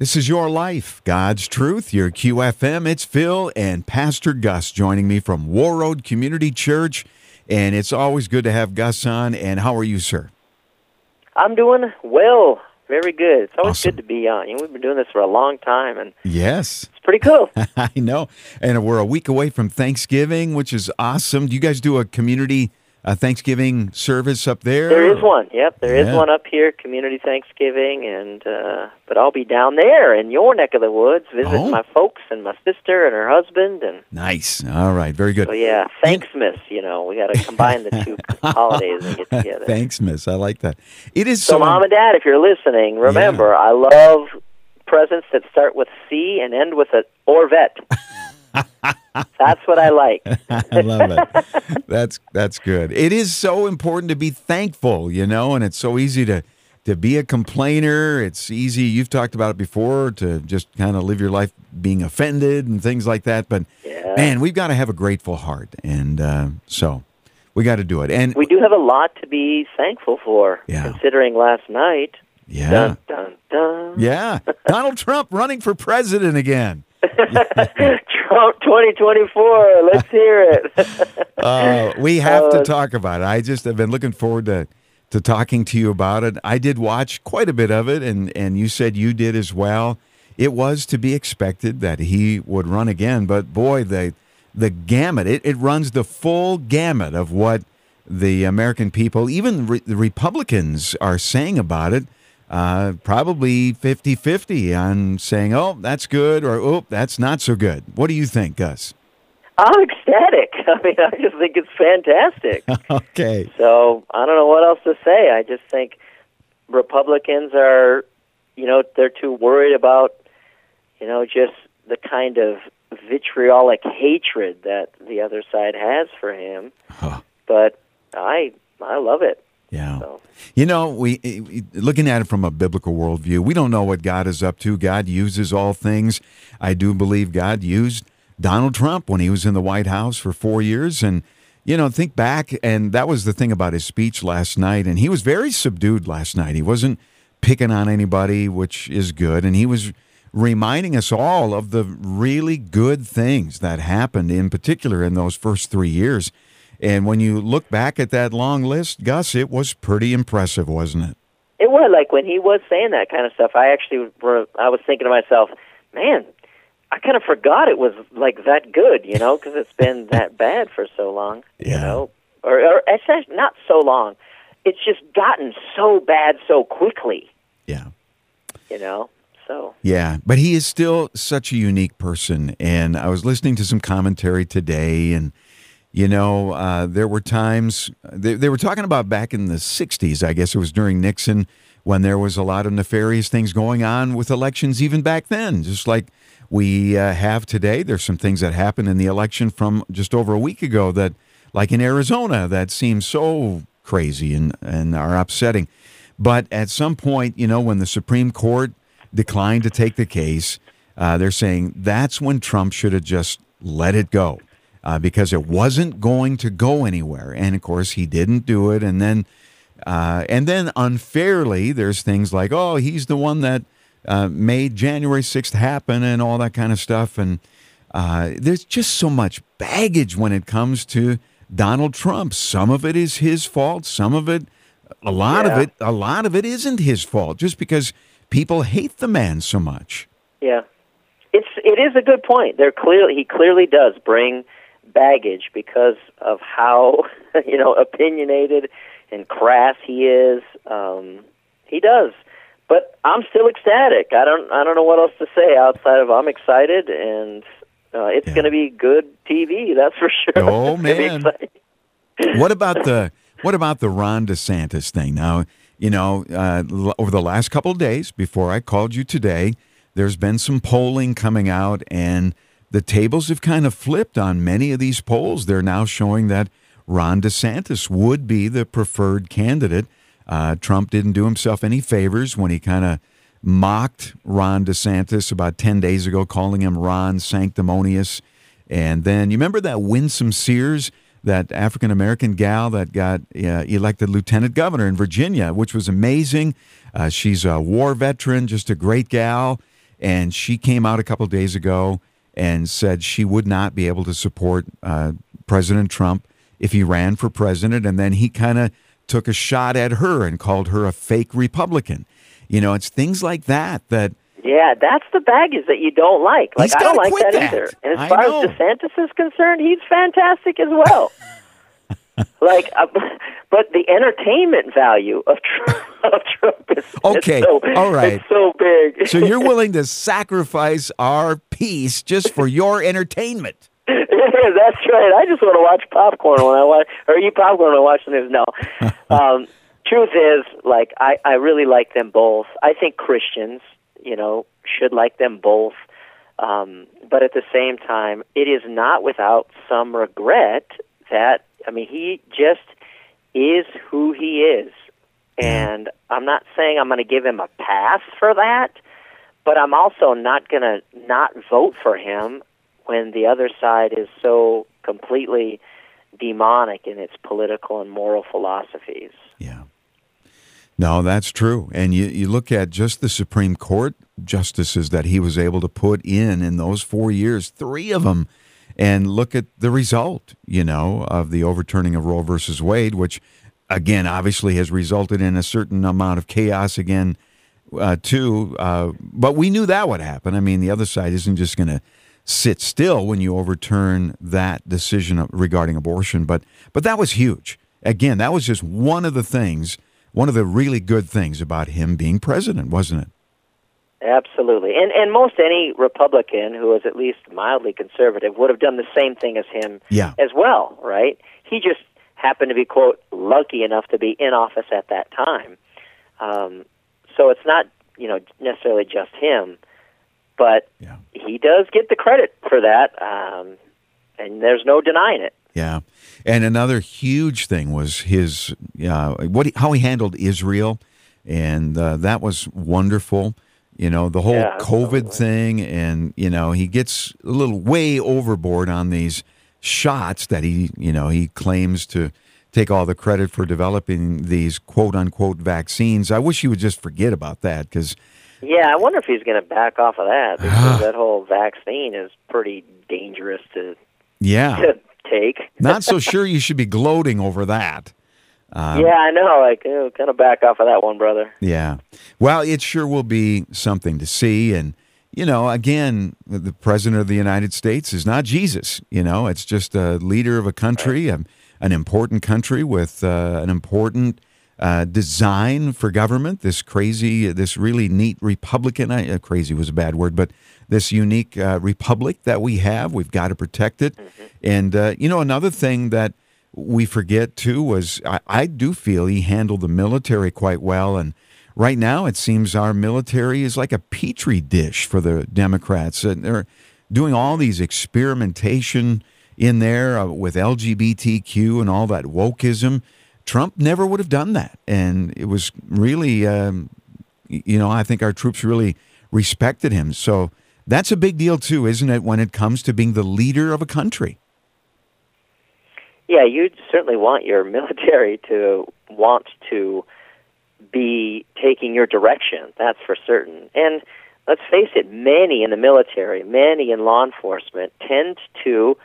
This is your life, God's truth, your QFM. It's Phil and Pastor Gus joining me from Warroad Community Church. And it's always good to have Gus on. And how are you, sir? I'm doing well. Very good. It's always Awesome. good to be on. You know, we've been doing this for a long time, and Yes, it's pretty cool. I know. And we're a week away from Thanksgiving, which is awesome. Do you guys do a community uh, Thanksgiving service up there? there is one. Yep, there is Yeah. one up here, Community Thanksgiving, and uh, but I'll be down there in your neck of the woods visiting Oh. my folks and my sister and her husband, and Nice. All right. Very good. so yeah, Thanksmas. You know, we got to combine the two holidays and get together. Thanks, Miss. I like that. It is So, so. mom and dad, if you're listening, remember I love presents that start with C and end with a Orvet. That's what I like. I love it. That's that's good. It is so important to be thankful, you know, and it's so easy to to be a complainer. It's easy. You've talked about it before to just kind of live your life being offended and things like that. But Yeah. man, we've got to have a grateful heart, and uh, so we got to do it. And We do have a lot to be thankful for, Yeah. considering last night. yeah, Dun, dun, dun. yeah, Donald Trump running for president again. Trump 2024. Let's hear it. Uh, we have to Uh, talk about it. I just have been looking forward to to talking to you about it. I did watch quite a bit of it, and and you said you did as well. It was to be expected that he would run again, but boy, the the gamut it, it runs the full gamut of what the American people, even re- the Republicans, are saying about it. Uh, probably 50 50 on saying, oh, that's good, or oh, that's not so good. What do you think, Gus? I'm ecstatic. I mean, I just think it's fantastic. okay. So I don't know what else to say. I just think Republicans are, you know, they're too worried about, you know, just the kind of vitriolic hatred that the other side has for him. Huh. But I, I love it. Yeah. So You know, we eh, looking at it from a biblical worldview, we don't know what God is up to. God uses all things. I do believe God used Donald Trump when he was in the White House for four years, and you know, think back, and that was the thing about his speech last night, and he was very subdued last night. He wasn't picking on anybody, which is good, and he was reminding us all of the really good things that happened, in particular in those first three years. And when you look back at that long list, Gus, it was pretty impressive, wasn't it? it was like when he was saying that kind of stuff. I actually, were, I was thinking to myself, man. I kind of forgot it was like that good, you know, because it's been that bad for so long, you Yeah. know, or, or it's not so long. It's just gotten so bad so quickly, Yeah. you know. So Yeah, but he is still such a unique person. And I was listening to some commentary today, and, you know, uh, there were times they, they were talking about back in the 60s, I guess it was during Nixon, when there was a lot of nefarious things going on with elections, even back then, just like we uh, have today. There's some things that happened in the election from just over a week ago that, like in Arizona, that seems so crazy and, and are upsetting. But at some point, you know, when the Supreme Court declined to take the case, uh, they're saying that's when Trump should have just let it go uh, because it wasn't going to go anywhere. And of course, he didn't do it. And then, uh, and then unfairly, there's things like, oh, he's the one that uh, made January 6th happen and all that kind of stuff. And uh, there's just so much baggage when it comes to Donald Trump. Some of it is his fault. Some of it, a lot of it, a lot of it isn't his fault. Just because people hate the man so much. yeah, it's it is a good point. There clearly he clearly does bring baggage because of how you know opinionated and crass he is. Um, he does, but I'm still ecstatic. I don't I don't know what else to say outside of I'm excited and. Uh, it's Yeah. going to be good TV, that's for sure. Oh, It's gonna be man. what about the what about the Ron DeSantis thing? Now, you know, uh, l- over the last couple of days before I called you today, there's been some polling coming out, and the tables have kind of flipped on many of these polls. They're now showing that Ron DeSantis would be the preferred candidate. Uh, Trump didn't do himself any favors when he kind of mocked Ron DeSantis about 10 days ago, calling him Ron Sanctimonious. And then you remember that Winsome Sears, that African American gal that got uh, elected lieutenant governor in Virginia, which was amazing. Uh, she's a war veteran, just a great gal. and she came out a couple days ago and said she would not be able to support uh, President Trump if he ran for president. And then he kind of took a shot at her and called her a fake Republican. You know, it's things like that that. Yeah, that's the baggage that you don't like. Like I don't like that, that. either. And as I far know. as DeSantis is concerned, he's fantastic as well. like, uh, but the entertainment value of Trump, of Trump is Okay, so, all right. it's so big. So you're willing to sacrifice our peace just for your entertainment? Yeah, that's right. I just want to watch popcorn when I watch, or eat popcorn when I watch the news. No. um, truth is, like, I, I really like them both. I think Christians, you know, should like them both. Um, but at the same time, it is not without some regret that, I mean, he just is who he is. And I'm not saying I'm going to give him a pass for that, but I'm also not going to not vote for him when the other side is so completely demonic in its political and moral philosophies. Yeah. No, that's true. And you, you look at just the Supreme Court justices that he was able to put in in those four years, three of them, and look at the result, you know, of the overturning of Roe versus Wade, which, again, obviously has resulted in a certain amount of chaos again, uh, too. Uh, but we knew that would happen. I mean, the other side isn't just going to sit still when you overturn that decision regarding abortion. But but that was huge. Again, that was just one of the things, one of the really good things about him being president, wasn't it? Absolutely. And and most any Republican who is at least mildly conservative would have done the same thing as him Yeah. as well, right? He just happened to be quote lucky enough to be in office at that time. Um, so it's not, you know, necessarily just him, but Yeah. he does get the credit for that. Um, and there's no denying it. Yeah. And another huge thing was his uh, what he, how he handled Israel, and uh, that was wonderful. You know the whole Yeah, COVID absolutely. thing, and you know he gets a little way overboard on these shots that he you know he claims to take all the credit for developing these quote unquote vaccines. I wish he would just forget about that because Yeah, I wonder if he's going to back off of that because that whole vaccine is pretty dangerous to, yeah, to take. not so sure you should be gloating over that. Um, yeah, I know. Like, oh, kind of back off of that one, brother. Yeah. Well, it sure will be something to see. And, you know, again, the President of the United States is not Jesus. You know, it's just a leader of a country, um, an important country with uh, an important uh, design for government. This crazy, this really neat Republican, uh, crazy was a bad word, but this unique uh, republic that we have, we've got to protect it. And, uh, you know, another thing that we forget too was I, I do feel he handled the military quite well and right now it seems our military is like a petri dish for the democrats and they're doing all these experimentation in there uh, with lgbtq and all that wokeism. Trump never would have done that and it was really um, you know i think our troops really respected him. So that's a big deal too isn't it when it comes to being the leader of a country? Yeah, you certainly want your military to want to be taking your direction. That's for certain. And let's face it, many in the military, many in law enforcement tend to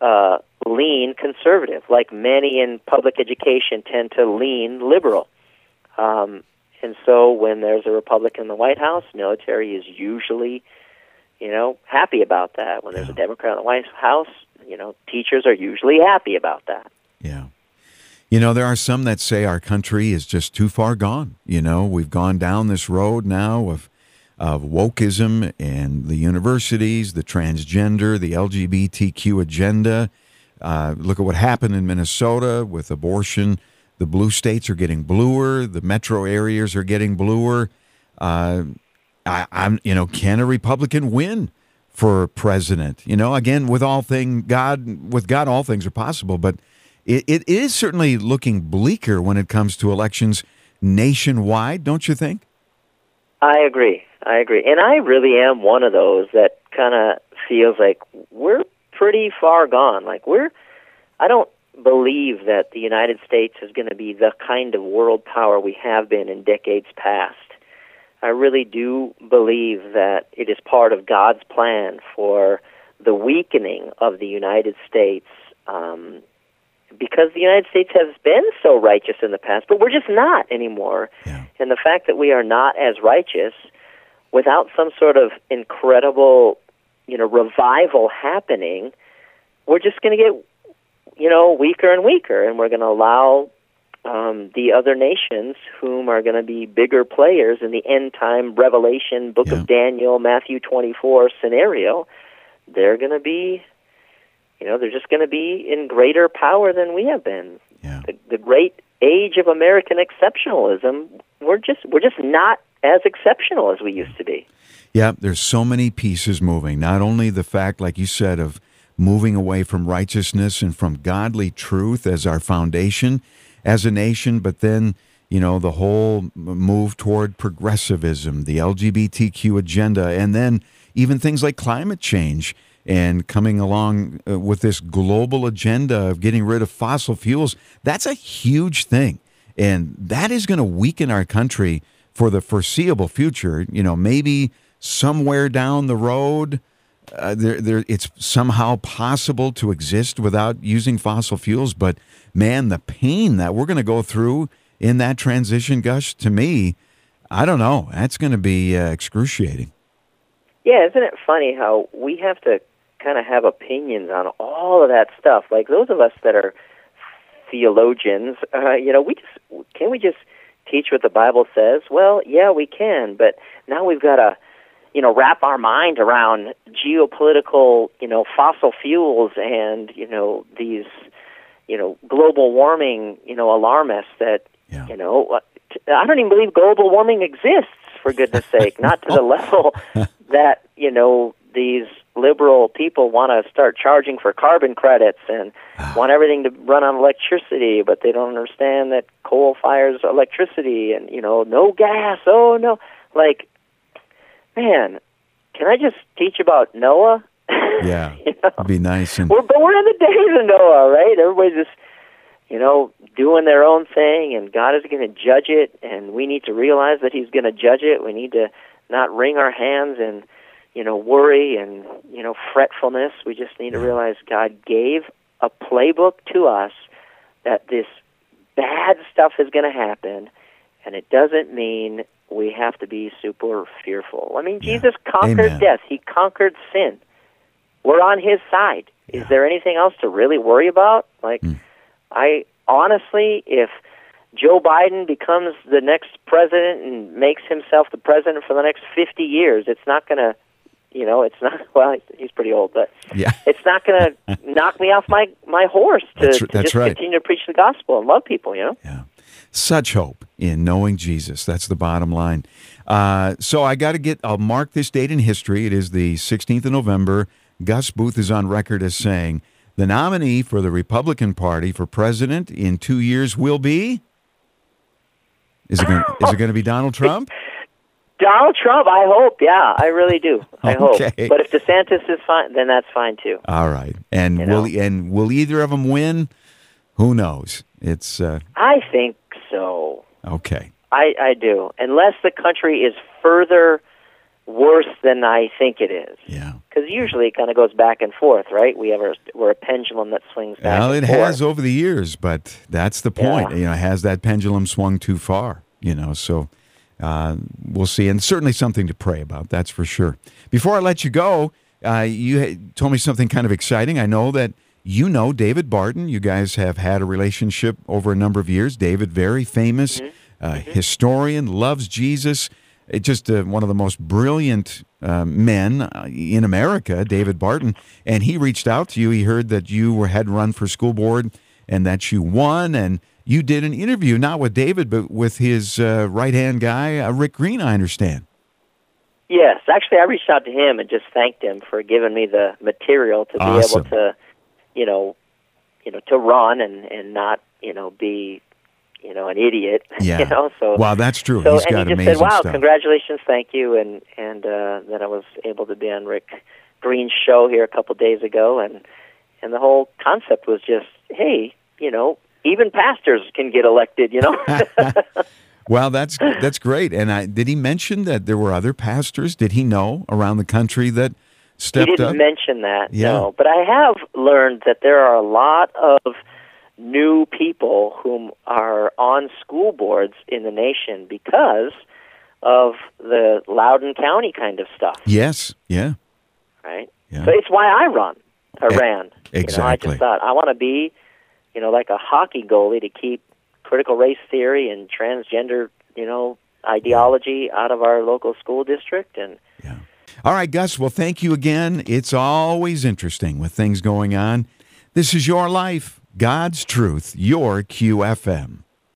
uh, lean conservative, like many in public education tend to lean liberal. Um, and so when there's a Republican in the White House, military is usually, you know, happy about that. When there's a Democrat in the White House, you know, teachers are usually happy about that. Yeah. You know, there are some that say our country is just too far gone. You know, we've gone down this road now of of wokeism and the universities, the transgender, the LGBTQ agenda. Uh, look at what happened in Minnesota with abortion. The blue states are getting bluer. The metro areas are getting bluer. Uh, I, I'm, you know, can a Republican win for president? You know, again, with all thing God, with God, all things are possible. But it, it is certainly looking bleaker when it comes to elections nationwide, don't you think? I agree. I agree. And I really am one of those that kind of feels like we're pretty far gone. Like we're I don't believe that the United States is going to be the kind of world power we have been in decades past. I really do believe that it is part of God's plan for the weakening of the United States um, because the United States has been so righteous in the past, but we're just not anymore. Yeah. And the fact that we are not as righteous without some sort of incredible, you know, revival happening, we're just going to get, you know, weaker and weaker, and we're going to allow um, the other nations, whom are going to be bigger players in the end time Revelation, Book Yeah. of Daniel, Matthew 24 scenario, they're going to be, you know, they're just going to be in greater power than we have been. Yeah. The, the great age of American exceptionalism, we're just we're just not as exceptional as we used to be. Yeah, there's so many pieces moving. Not only the fact, like you said, of moving away from righteousness and from godly truth as our foundation as a nation, but then, you know, the whole move toward progressivism, the LGBTQ agenda, and then even things like climate change and coming along uh, with this global agenda of getting rid of fossil fuels. That's a huge thing. And that is going to weaken our country for the foreseeable future. You know, maybe somewhere down the road, uh, there, there, it's somehow possible to exist without using fossil fuels. But man, the pain that we're going to go through in that transition, Gus, to me, I don't know. That's going to be uh, excruciating. Yeah, isn't it funny how we have to kind of have opinions on all of that stuff? Like those of us that are theologians, uh, you know, we just can we just teach what the Bible says? Well, yeah, we can, but now we've got to, you know, wrap our mind around geopolitical, you know, fossil fuels and you know these, you know, global warming, you know, alarmists that, Yeah. you know, uh, I don't even believe global warming exists. For goodness sake, not to the level that you know these liberal people want to start charging for carbon credits and ah. want everything to run on electricity, but they don't understand that coal fires electricity and you know no gas. Oh no, like man, can I just teach about Noah? Yeah, you know? it'd be nice. And We're but we're in the days of Noah, right? Everybody's just you know doing their own thing, and God is going to judge it, and we need to realize that He's going to judge it. We need to not wring our hands and you know worry and you know fretfulness. We just need to realize God gave a playbook to us that this bad stuff is going to happen, and it doesn't mean we have to be super fearful. I mean, Yeah. Jesus conquered Amen. death. He conquered sin. We're on his side. Is there anything else to really worry about? Like, Mm. I honestly, if Joe Biden becomes the next president and makes himself the president for the next 50 years, it's not going to, you know, it's not, well, he's pretty old, but yeah, it's not going to knock me off my, my horse to, That's- to that's just right. continue to preach the gospel and love people, you know? yeah. Such hope in knowing Jesus. That's the bottom line. Uh, so I got to get. I'll mark this date in history. It is the 16th of November. Gus Booth is on record as saying the nominee for the Republican Party for president in two years will be. Is it going? Is it going to be Donald Trump? Donald Trump, I hope. Yeah, I really do. I Okay. hope. But if DeSantis is fine, then that's fine too. All right. And You will know. and will either of them win? Who knows? It's uh, I think so. okay. I, I do. Unless the country is further worse than I think it is. Yeah. Because usually it kind of goes back and forth, right? We have a, we're a pendulum that swings back Well, and it forth. has over the years, but that's the point. Yeah. You know, has that pendulum swung too far? You know, so uh, we'll see, and certainly something to pray about. That's for sure. Before I let you go, uh, you told me something kind of exciting. I know that you know David Barton. You guys have had a relationship over a number of years. David, very famous Mm-hmm. uh, historian, loves Jesus. It just uh, one of the most brilliant uh, men uh, in America, David Barton, and he reached out to you. He heard that you were had run for school board and that you won, and you did an interview not with David but with his uh, right hand guy, uh, Rick Green. I understand. Yes, actually, I reached out to him and just thanked him for giving me the material to be able to, you know, you know, to run and and not, you know, be, you know, an idiot. Yeah. you know, so Wow, that's true. so He's and got he just amazing said, "Wow, stuff. congratulations, thank you," and and uh, then I was able to be on Rick Green's show here a couple days ago, and and the whole concept was just, hey, you know, even pastors can get elected, you know. Well, that's that's great. And I, did he mention that there were other pastors? Did he know around the country that stepped he didn't up? mention that. Yeah. No, but I have learned that there are a lot of new people whom are on school boards in the nation because of the Loudoun County kind of stuff, yes. Yeah. right? Yeah. So it's why I run or E- ran. You know, I exactly. just thought I want to be, you know, like a hockey goalie to keep critical race theory and transgender, you know, ideology out of our local school district and Yeah. All right, Gus. Well, thank you again. It's always interesting with things going on. This is your life, God's truth, your QFM.